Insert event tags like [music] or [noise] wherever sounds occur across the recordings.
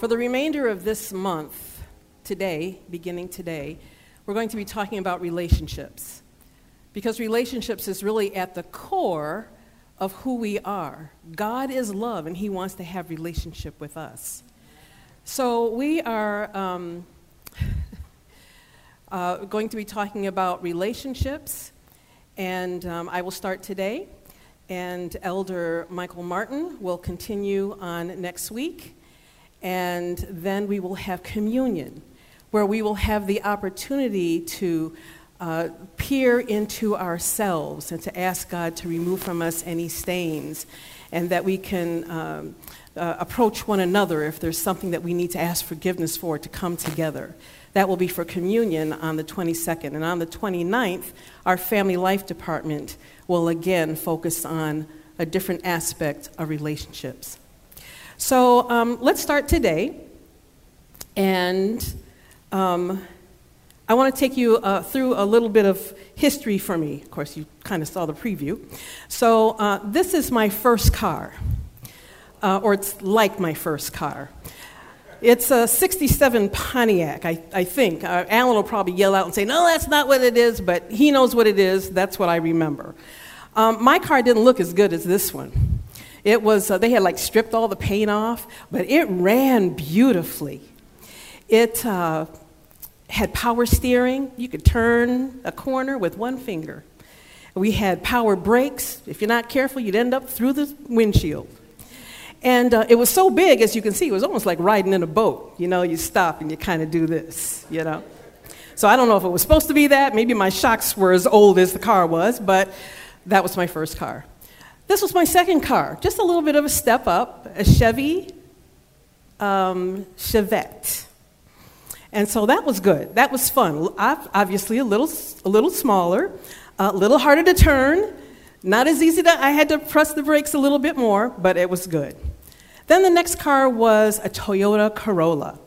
For the remainder of this month, today, beginning today, we're going to be talking about relationships. Because relationships is really at the core of who we are. God is love, and He wants to have relationship with us. So we are um, [laughs] uh, going to be talking about relationships, and um, I will start today, and Elder Michael Martin will continue on next week and then we will have communion, where we will have the opportunity to uh, peer into ourselves and to ask God to remove from us any stains, and that we can um, uh, approach one another if there's something that we need to ask forgiveness for to come together. That will be for communion on the 22nd. And on the 29th, our family life department will again focus on a different aspect of relationships. So um, let's start today. And um, I want to take you uh, through a little bit of history for me. Of course, you kind of saw the preview. So uh, this is my first car, uh, or it's like my first car. It's a 67 Pontiac, I, I think. Uh, Alan will probably yell out and say, No, that's not what it is, but he knows what it is. That's what I remember. Um, my car didn't look as good as this one. It was, uh, they had like stripped all the paint off, but it ran beautifully. It uh, had power steering. You could turn a corner with one finger. We had power brakes. If you're not careful, you'd end up through the windshield. And uh, it was so big, as you can see, it was almost like riding in a boat. You know, you stop and you kind of do this, you know. So I don't know if it was supposed to be that. Maybe my shocks were as old as the car was, but that was my first car. This was my second car, just a little bit of a step up, a Chevy um, Chevette. And so that was good. That was fun. Obviously, a little, a little smaller, a little harder to turn, not as easy to, I had to press the brakes a little bit more, but it was good. Then the next car was a Toyota Corolla.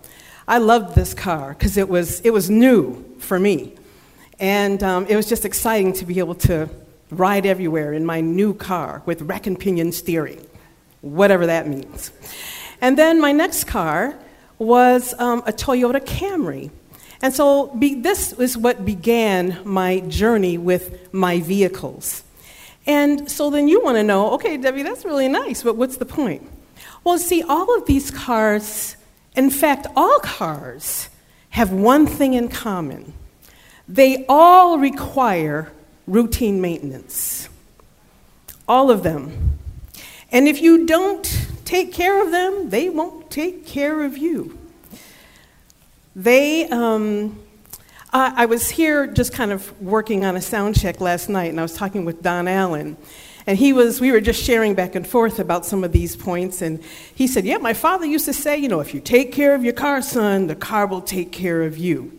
I loved this car because it was, it was new for me. And um, it was just exciting to be able to ride everywhere in my new car with rack and pinion steering, whatever that means. And then my next car was um, a Toyota Camry. And so be, this is what began my journey with my vehicles. And so then you want to know okay, Debbie, that's really nice, but what's the point? Well, see, all of these cars, in fact, all cars, have one thing in common they all require routine maintenance. All of them. And if you don't take care of them, they won't take care of you. They, um, I, I was here just kind of working on a sound check last night, and I was talking with Don Allen. And he was, we were just sharing back and forth about some of these points. And he said, Yeah, my father used to say, you know, if you take care of your car, son, the car will take care of you.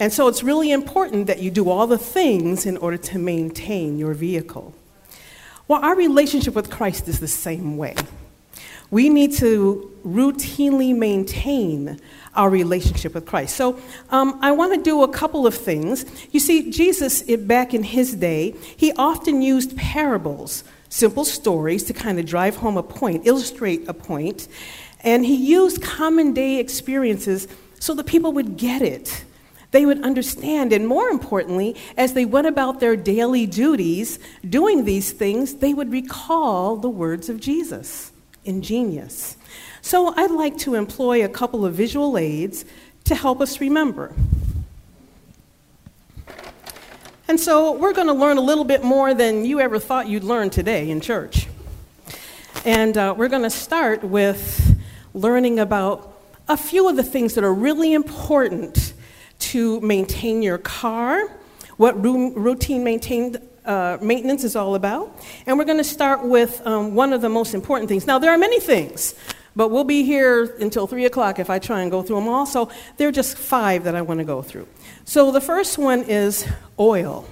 And so it's really important that you do all the things in order to maintain your vehicle. Well, our relationship with Christ is the same way. We need to routinely maintain our relationship with Christ. So um, I want to do a couple of things. You see, Jesus, it, back in his day, he often used parables, simple stories, to kind of drive home a point, illustrate a point. And he used common day experiences so that people would get it. They would understand, and more importantly, as they went about their daily duties doing these things, they would recall the words of Jesus. Ingenious. So I'd like to employ a couple of visual aids to help us remember. And so we're going to learn a little bit more than you ever thought you'd learn today in church. And uh, we're going to start with learning about a few of the things that are really important to maintain your car, what routine maintained, uh, maintenance is all about. And we're going to start with um, one of the most important things. Now, there are many things, but we'll be here until 3 o'clock if I try and go through them all. So there are just five that I want to go through. So the first one is oil.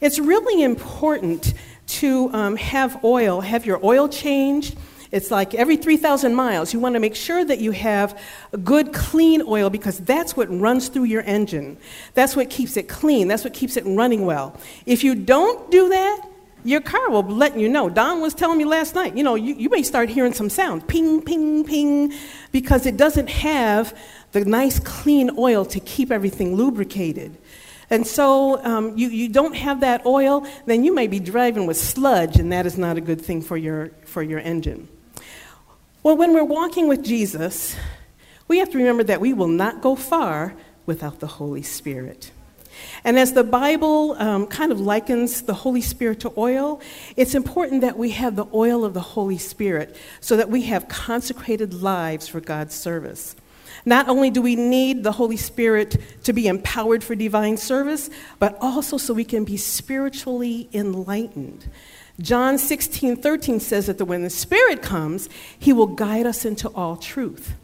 It's really important to um, have oil, have your oil changed it's like every 3,000 miles, you want to make sure that you have good, clean oil because that's what runs through your engine. That's what keeps it clean. That's what keeps it running well. If you don't do that, your car will let you know. Don was telling me last night, you know, you, you may start hearing some sounds ping, ping, ping, because it doesn't have the nice clean oil to keep everything lubricated. And so um, you, you don't have that oil, then you may be driving with sludge, and that is not a good thing for your, for your engine. Well, when we're walking with Jesus, we have to remember that we will not go far without the Holy Spirit. And as the Bible um, kind of likens the Holy Spirit to oil, it's important that we have the oil of the Holy Spirit so that we have consecrated lives for God's service. Not only do we need the Holy Spirit to be empowered for divine service, but also so we can be spiritually enlightened. John 16, 13 says that when the Spirit comes, he will guide us into all truth.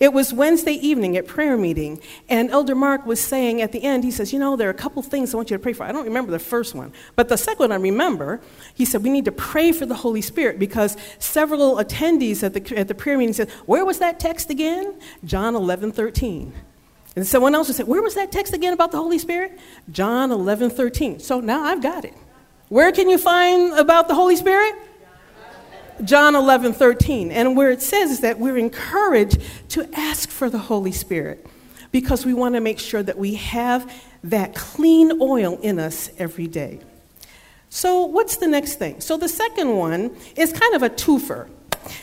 It was Wednesday evening at prayer meeting, and Elder Mark was saying at the end, he says, You know, there are a couple things I want you to pray for. I don't remember the first one, but the second one I remember. He said, We need to pray for the Holy Spirit because several attendees at the, at the prayer meeting said, Where was that text again? John 11, 13. And someone else would say, Where was that text again about the Holy Spirit? John 11, 13. So now I've got it. Where can you find about the Holy Spirit? John 11, 13. And where it says is that we're encouraged to ask for the Holy Spirit because we want to make sure that we have that clean oil in us every day. So, what's the next thing? So, the second one is kind of a twofer.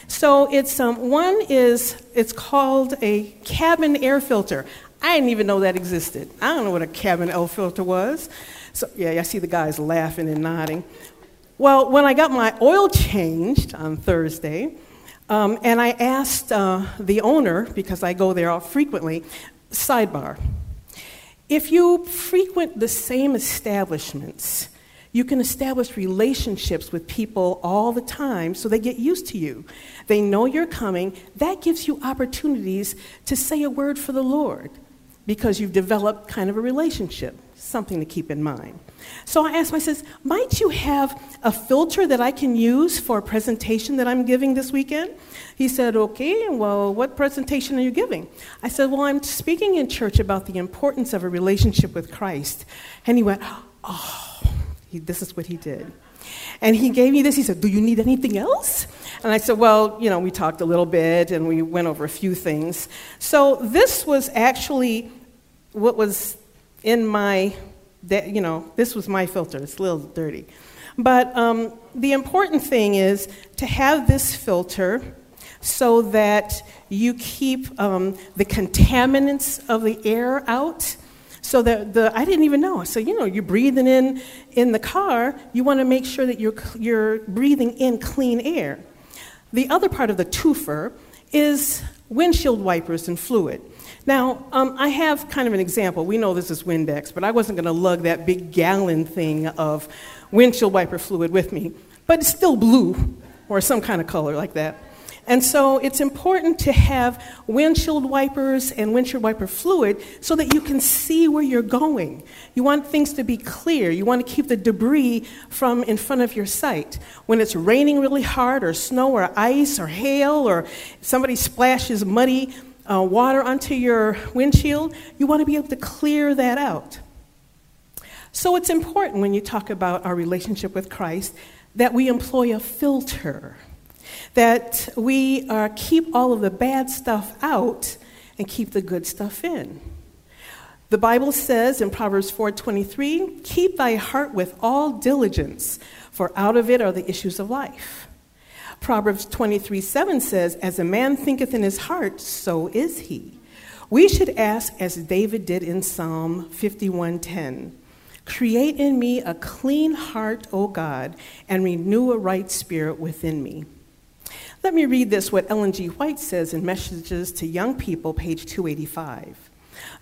So, it's um, one is it's called a cabin air filter. I didn't even know that existed. I don't know what a cabin air filter was. So, yeah, I see the guys laughing and nodding. Well, when I got my oil changed on Thursday, um, and I asked uh, the owner, because I go there frequently, sidebar. If you frequent the same establishments, you can establish relationships with people all the time so they get used to you. They know you're coming. That gives you opportunities to say a word for the Lord because you've developed kind of a relationship, something to keep in mind. So I asked him, I says, might you have a filter that I can use for a presentation that I'm giving this weekend? He said, okay, well, what presentation are you giving? I said, well, I'm speaking in church about the importance of a relationship with Christ. And he went, oh, he, this is what he did. And he gave me this. He said, Do you need anything else? And I said, Well, you know, we talked a little bit and we went over a few things. So this was actually what was in my you know, this was my filter. It's a little dirty. But um, the important thing is to have this filter so that you keep um, the contaminants of the air out. So that the, I didn't even know. So, you know, you're breathing in in the car, you want to make sure that you're, you're breathing in clean air. The other part of the twofer is windshield wipers and fluid. Now, um, I have kind of an example. We know this is Windex, but I wasn't going to lug that big gallon thing of windshield wiper fluid with me. But it's still blue or some kind of color like that. And so it's important to have windshield wipers and windshield wiper fluid so that you can see where you're going. You want things to be clear. You want to keep the debris from in front of your sight. When it's raining really hard, or snow, or ice, or hail, or somebody splashes muddy uh, water onto your windshield, you want to be able to clear that out. So it's important when you talk about our relationship with Christ that we employ a filter, that we uh, keep all of the bad stuff out and keep the good stuff in. The Bible says in Proverbs 4:23, "Keep thy heart with all diligence, for out of it are the issues of life." Proverbs 23 7 says, As a man thinketh in his heart, so is he. We should ask as David did in Psalm 51:10. Create in me a clean heart, O God, and renew a right spirit within me. Let me read this what Ellen G. White says in Messages to Young People, page 285.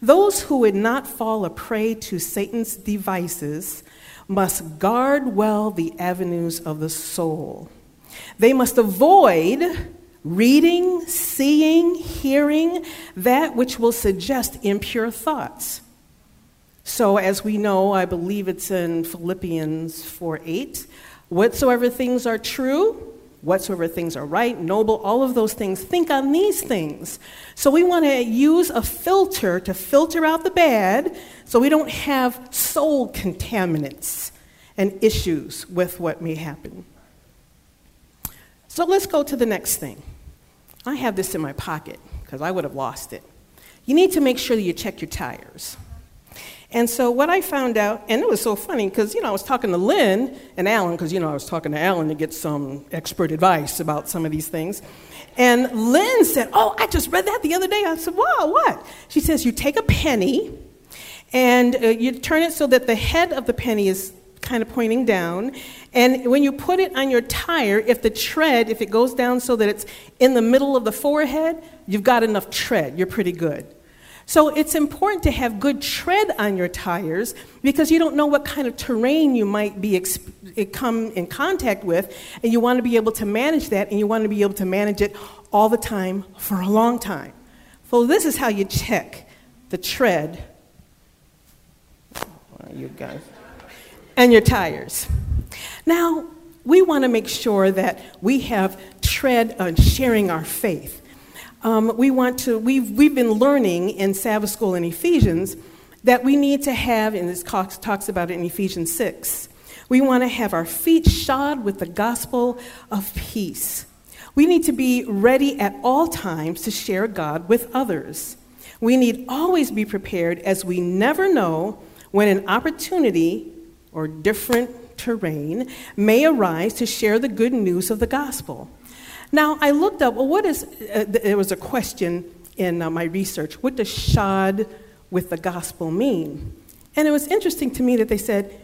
Those who would not fall a prey to Satan's devices must guard well the avenues of the soul. They must avoid reading, seeing, hearing that which will suggest impure thoughts. So, as we know, I believe it's in Philippians 4 8, whatsoever things are true, whatsoever things are right, noble, all of those things, think on these things. So, we want to use a filter to filter out the bad so we don't have soul contaminants and issues with what may happen. So let's go to the next thing. I have this in my pocket because I would have lost it. You need to make sure that you check your tires. And so what I found out, and it was so funny because, you know, I was talking to Lynn and Alan, because, you know, I was talking to Alan to get some expert advice about some of these things. And Lynn said, Oh, I just read that the other day. I said, Wow, what? She says, You take a penny and uh, you turn it so that the head of the penny is kind of pointing down. And when you put it on your tire, if the tread, if it goes down so that it's in the middle of the forehead, you've got enough tread. You're pretty good. So it's important to have good tread on your tires because you don't know what kind of terrain you might be exp- eh, come in contact with, and you want to be able to manage that, and you want to be able to manage it all the time for a long time. So this is how you check the tread. Oh, you guys. And your tires. Now, we want to make sure that we have tread on sharing our faith um, we want to, we've, we've been learning in Sabbath school in Ephesians that we need to have, and this talks about it in Ephesians 6, we want to have our feet shod with the gospel of peace. We need to be ready at all times to share God with others. We need always be prepared as we never know when an opportunity or different terrain may arise to share the good news of the gospel. Now, I looked up, well, what is, uh, there was a question in uh, my research what does shod with the gospel mean? And it was interesting to me that they said,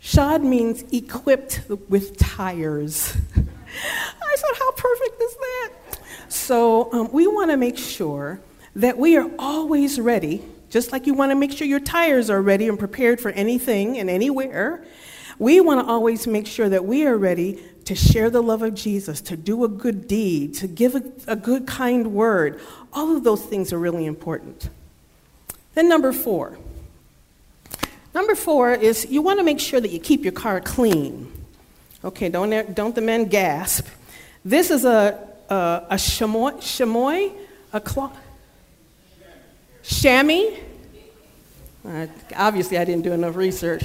shod means equipped with tires. [laughs] I said, how perfect is that? So um, we want to make sure that we are always ready, just like you want to make sure your tires are ready and prepared for anything and anywhere. We want to always make sure that we are ready to share the love of Jesus, to do a good deed, to give a, a good, kind word. All of those things are really important. Then, number four. Number four is you want to make sure that you keep your car clean. Okay, don't, don't the men gasp. This is a, a, a chamois, chamois, a cloth, chamois. Uh, obviously, I didn't do enough research.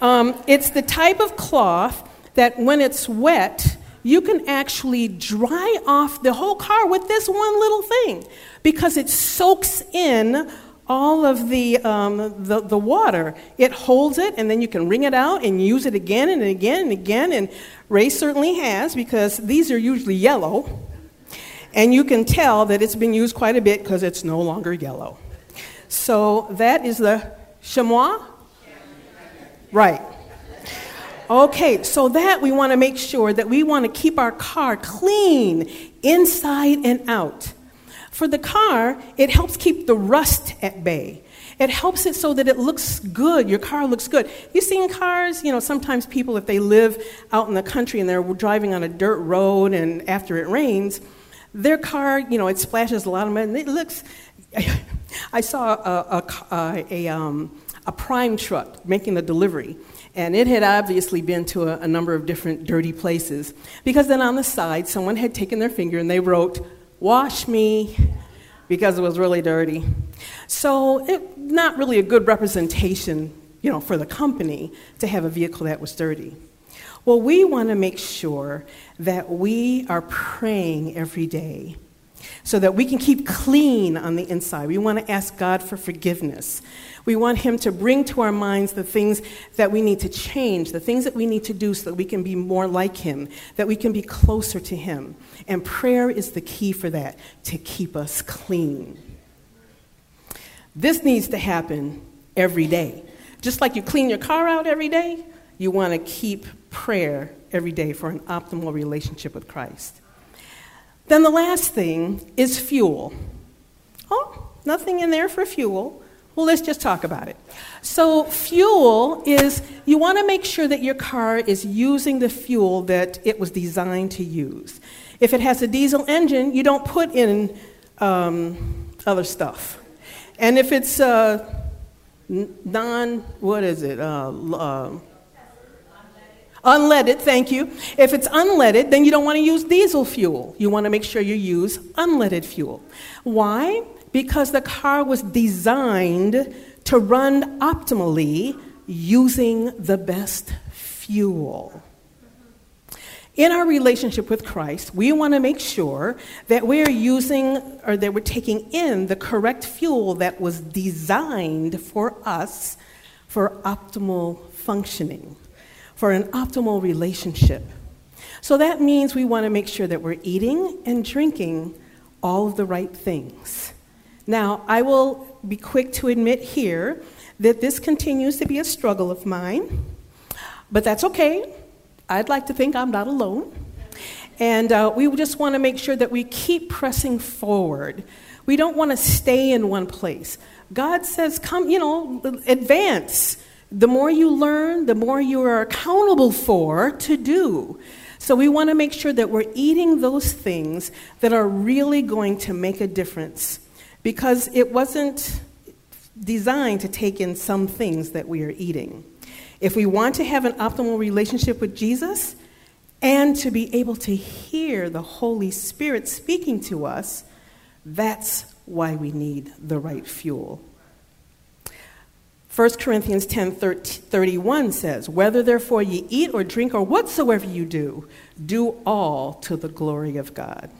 Um, it's the type of cloth that when it's wet, you can actually dry off the whole car with this one little thing because it soaks in all of the, um, the, the, water. It holds it, and then you can wring it out and use it again and again and again. And Ray certainly has because these are usually yellow. And you can tell that it's been used quite a bit because it's no longer yellow. So that is the chamois? Right. Okay, so that we want to make sure that we want to keep our car clean inside and out. For the car, it helps keep the rust at bay. It helps it so that it looks good. Your car looks good. You've seen cars, you know, sometimes people, if they live out in the country and they're driving on a dirt road and after it rains, their car, you know, it splashes a lot of mud and it looks. [laughs] I saw a, a, a, a, um, a prime truck making the delivery and it had obviously been to a, a, number of different dirty places because then on the side, someone had taken their finger and they wrote, Wash me, because it was really dirty. So, it, not really a good representation you know, for the company to have a vehicle that was dirty. Well, we want to make sure that we are praying every day so that we can keep clean on the inside. We want to ask God for forgiveness. We want Him to bring to our minds the things that we need to change, the things that we need to do so that we can be more like Him, that we can be closer to Him. And prayer is the key for that, to keep us clean. This needs to happen every day. Just like you clean your car out every day, you want to keep prayer every day for an optimal relationship with Christ. Then the last thing is fuel. Oh, nothing in there for fuel. Well, let's just talk about it. So, fuel is you want to make sure that your car is using the fuel that it was designed to use. If it has a diesel engine, you don't put in um, other stuff. And if it's uh, non, what is it? Uh, uh, Unleaded, thank you. If it's unleaded, then you don't want to use diesel fuel. You want to make sure you use unleaded fuel. Why? Because the car was designed to run optimally using the best fuel. In our relationship with Christ, we want to make sure that we're using or that we're taking in the correct fuel that was designed for us for optimal functioning, for an optimal relationship. So that means we want to make sure that we're eating and drinking all of the right things. Now, I will be quick to admit here that this continues to be a struggle of mine, but that's okay. I'd like to think I'm not alone. And uh, we just want to make sure that we keep pressing forward. We don't want to stay in one place. God says, come, you know, advance. The more you learn, the more you are accountable for to do. So we want to make sure that we're eating those things that are really going to make a difference because it wasn't designed to take in some things that we are eating. If we want to have an optimal relationship with Jesus and to be able to hear the Holy Spirit speaking to us, that's why we need the right fuel. 1 Corinthians 10 31 says, Whether therefore ye eat or drink or whatsoever you do, do all to the glory of God.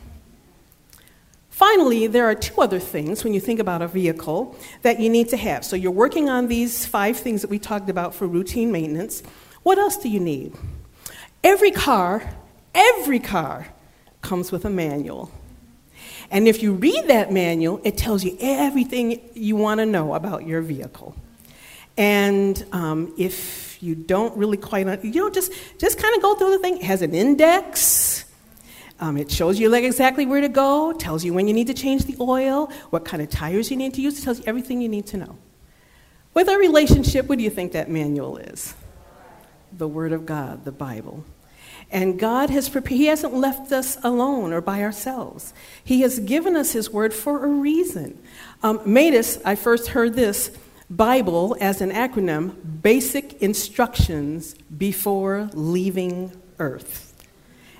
Finally, there are two other things when you think about a vehicle that you need to have. So you're working on these five things that we talked about for routine maintenance. What else do you need? Every car, every car comes with a manual. And if you read that manual, it tells you everything you want to know about your vehicle. And um, if you don't really quite, you know, just, just kind of go through the thing. It has an index. Um, it shows you like exactly where to go, tells you when you need to change the oil, what kind of tires you need to use, it tells you everything you need to know. With our relationship, what do you think that manual is? The Word of God, the Bible. And God has prepared, He hasn't left us alone or by ourselves. He has given us His Word for a reason. Um, Matus, I first heard this Bible as an acronym Basic Instructions Before Leaving Earth.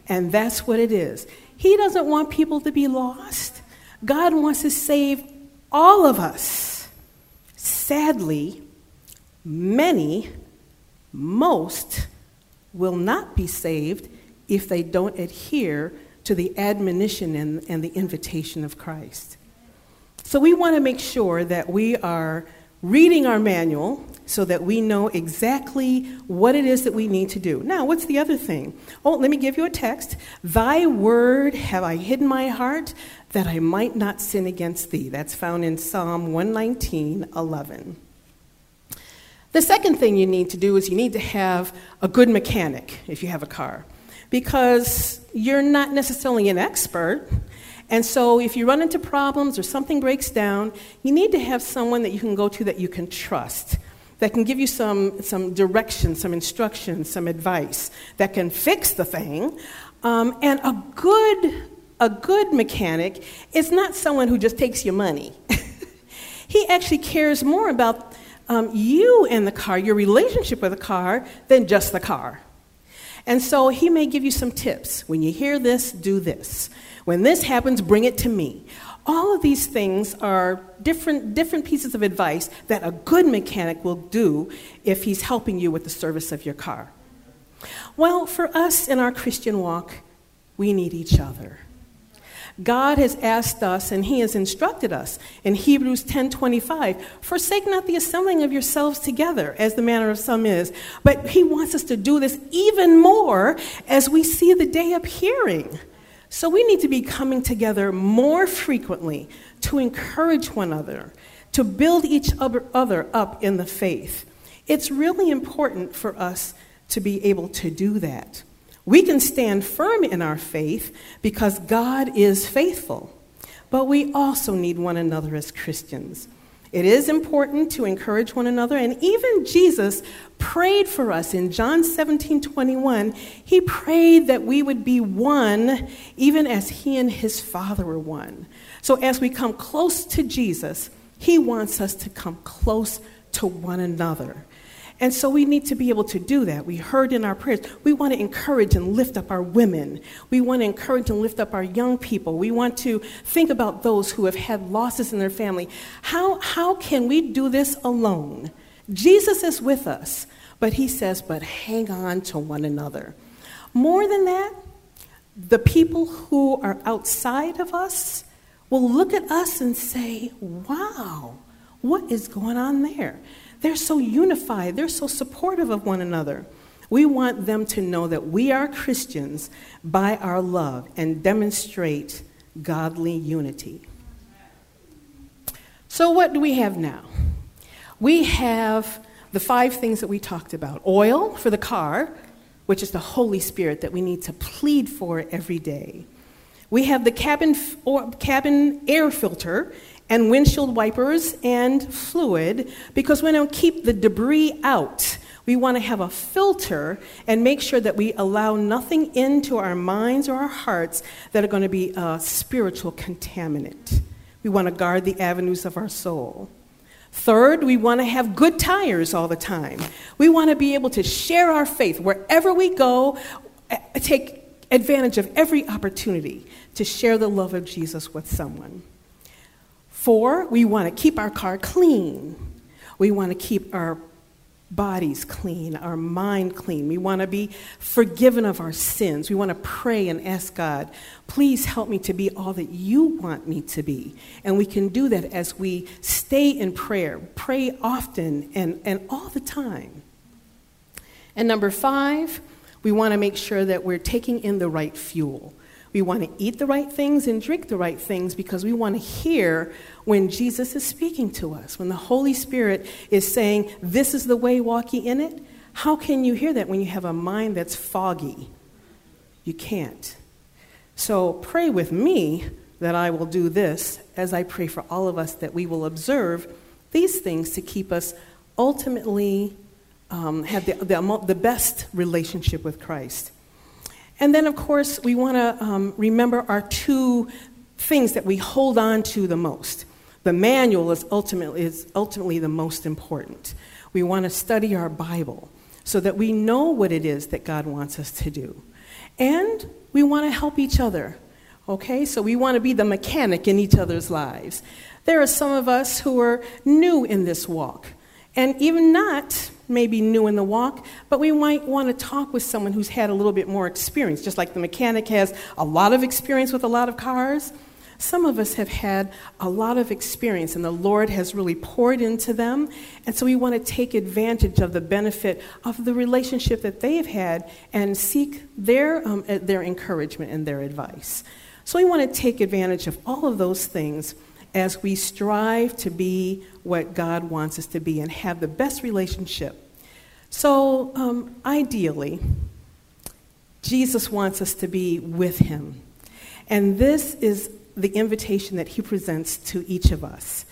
And that's what it is. He doesn't want people to be lost. God wants to save all of us. Sadly, many, most, will not be saved if they don't adhere to the admonition and, and the invitation of Christ. So we want to make sure that we are reading our manual so that we know exactly what it is that we need to do. Now, what's the other thing? Oh, let me give you a text. Thy word have I hidden my heart that I might not sin against thee. That's found in Psalm 119, 11. The second thing you need to do is you need to have a good mechanic if you have a car because you're not necessarily an expert. And so, if you run into problems or something breaks down, you need to have someone that you can go to that you can trust, that can give you some, some direction, some instruction, some advice, that can fix the thing. Um, and a good, a good mechanic is not someone who just takes your money. [laughs] he actually cares more about um, you and the car, your relationship with the car, than just the car. And so he may give you some tips. When you hear this, do this. When this happens, bring it to me. All of these things are different, different pieces of advice that a good mechanic will do if he's helping you with the service of your car. Well, for us in our Christian walk, we need each other. God has asked us and he has instructed us in Hebrews 10:25, forsake not the assembling of yourselves together as the manner of some is, but he wants us to do this even more as we see the day appearing. So we need to be coming together more frequently to encourage one another, to build each other up in the faith. It's really important for us to be able to do that. We can stand firm in our faith because God is faithful, but we also need one another as Christians. It is important to encourage one another, and even Jesus prayed for us in John 17 21. He prayed that we would be one, even as he and his Father were one. So, as we come close to Jesus, he wants us to come close to one another. And so we need to be able to do that. We heard in our prayers, we want to encourage and lift up our women. We want to encourage and lift up our young people. We want to think about those who have had losses in their family. How, how can we do this alone? Jesus is with us, But he says, but hang on to one another. More than that, the people who are outside of us will look at us and say, wow, what is going on there? They're so unified, they're so supportive of one another. We want them to know that we are Christians by our love and demonstrate godly unity. So, what do we have now? We have the five things that we talked about oil for the car, which is the Holy Spirit that we need to plead for every day. We have the cabin, or, cabin air filter and windshield wipers and fluid because we don't keep the debris out. We want to have a filter and make sure that we allow nothing into our minds or our hearts that are going to be a spiritual contaminant. We want to guard the avenues of our soul. Third, we want to have good tires all the time. We want to be able to share our faith wherever we go, take advantage of every opportunity to share the love of Jesus with someone. Four, we want to keep our car clean. We want to keep our bodies clean, our mind clean. We want to be forgiven of our sins. We want to pray and ask God, please help me to be all that you want me to be. And we can do that as we stay in prayer, pray often and, and all the time. And number five, we want to make sure that we're taking in the right fuel. We want to eat the right things and drink the right things because we want to hear when Jesus is speaking to us, when the Holy Spirit is saying, This is the way, walk ye in it. How can you hear that when you have a mind that's foggy? You can't. So pray with me that I will do this as I pray for all of us that we will observe these things to keep us ultimately um, have the, the, the best relationship with Christ. And then, of course, we want to um, remember our two things that we hold on to the most. The manual is ultimately, is ultimately the most important. We want to study our Bible so that we know what it is that God wants us to do. And we want to help each other. Okay? So we want to be the mechanic in each other's lives. There are some of us who are new in this walk, and even not maybe new in the walk, but we might want to talk with someone who's had a little bit more experience, just like the mechanic has a lot of experience with a lot of cars. Some of us have had a lot of experience, and the Lord has really poured into them. And so we want to take advantage of the benefit of the relationship that they've had and seek their, um, uh, their encouragement and their advice. So we want to take advantage of all of those things as we strive to be what God wants us to be and have the best relationship. So, um, ideally, Jesus wants us to be with Him. And this is the invitation that He presents to each of us.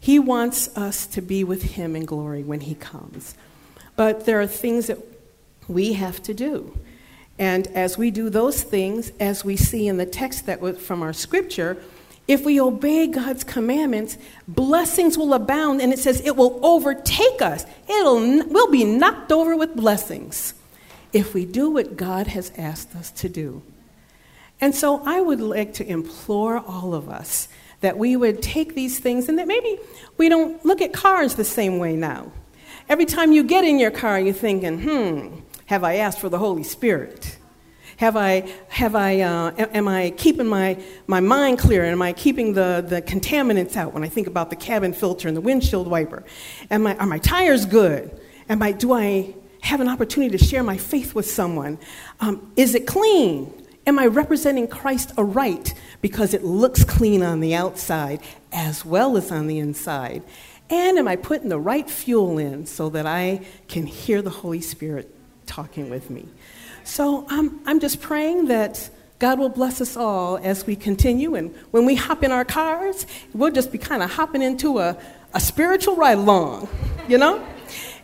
He wants us to be with Him in glory when He comes. But there are things that we have to do. And as we do those things, as we see in the text that was from our scripture, if we obey God's commandments, blessings will abound, and it says it will overtake us. It'll, we'll be knocked over with blessings if we do what God has asked us to do. And so I would like to implore all of us that we would take these things and that maybe we don't look at cars the same way now. Every time you get in your car, you're thinking, hmm, have I asked for the Holy Spirit? Have I, have I, uh, am I keeping my, my mind clear? Am I keeping the, the contaminants out when I think about the cabin filter and the windshield wiper? Am I, are my tires good? Am I, do I have an opportunity to share my faith with someone? Um, is it clean? Am I representing Christ aright because it looks clean on the outside as well as on the inside? And am I putting the right fuel in so that I can hear the Holy Spirit talking with me? So um, I'm just praying that God will bless us all as we continue. And when we hop in our cars, we'll just be kind of hopping into a, a spiritual ride along, you know?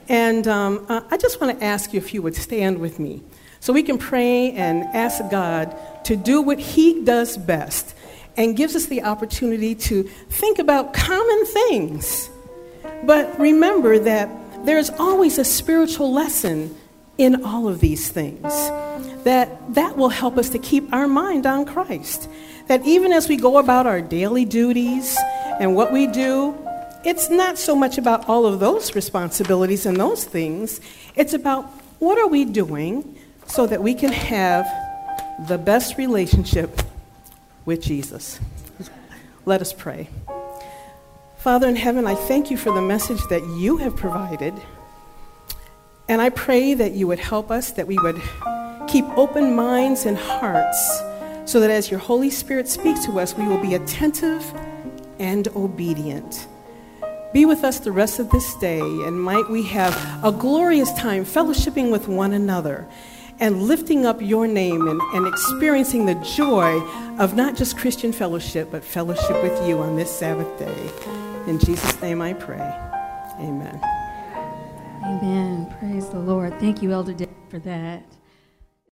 And um, uh, I just want to ask you if you would stand with me so we can pray and ask God to do what He does best and gives us the opportunity to think about common things. But remember that there's always a spiritual lesson in all of these things. That that will help us to keep our mind on Christ. That even as we go about our daily duties and what we do, it's not so much about all of those responsibilities and those things. It's about what are we doing so that we can have the best relationship with Jesus. Let us pray. Father in heaven, I thank you for the message that you have provided. And I pray that you would help us, that we would keep open minds and hearts, so that as your Holy Spirit speaks to us, we will be attentive and obedient. Be with us the rest of this day, and might we have a glorious time fellowshipping with one another and lifting up your name and, and experiencing the joy of not just Christian fellowship, but fellowship with you on this Sabbath day. In Jesus' name I pray. Amen. Amen. Praise the Lord. Thank you, Elder Dave, for that.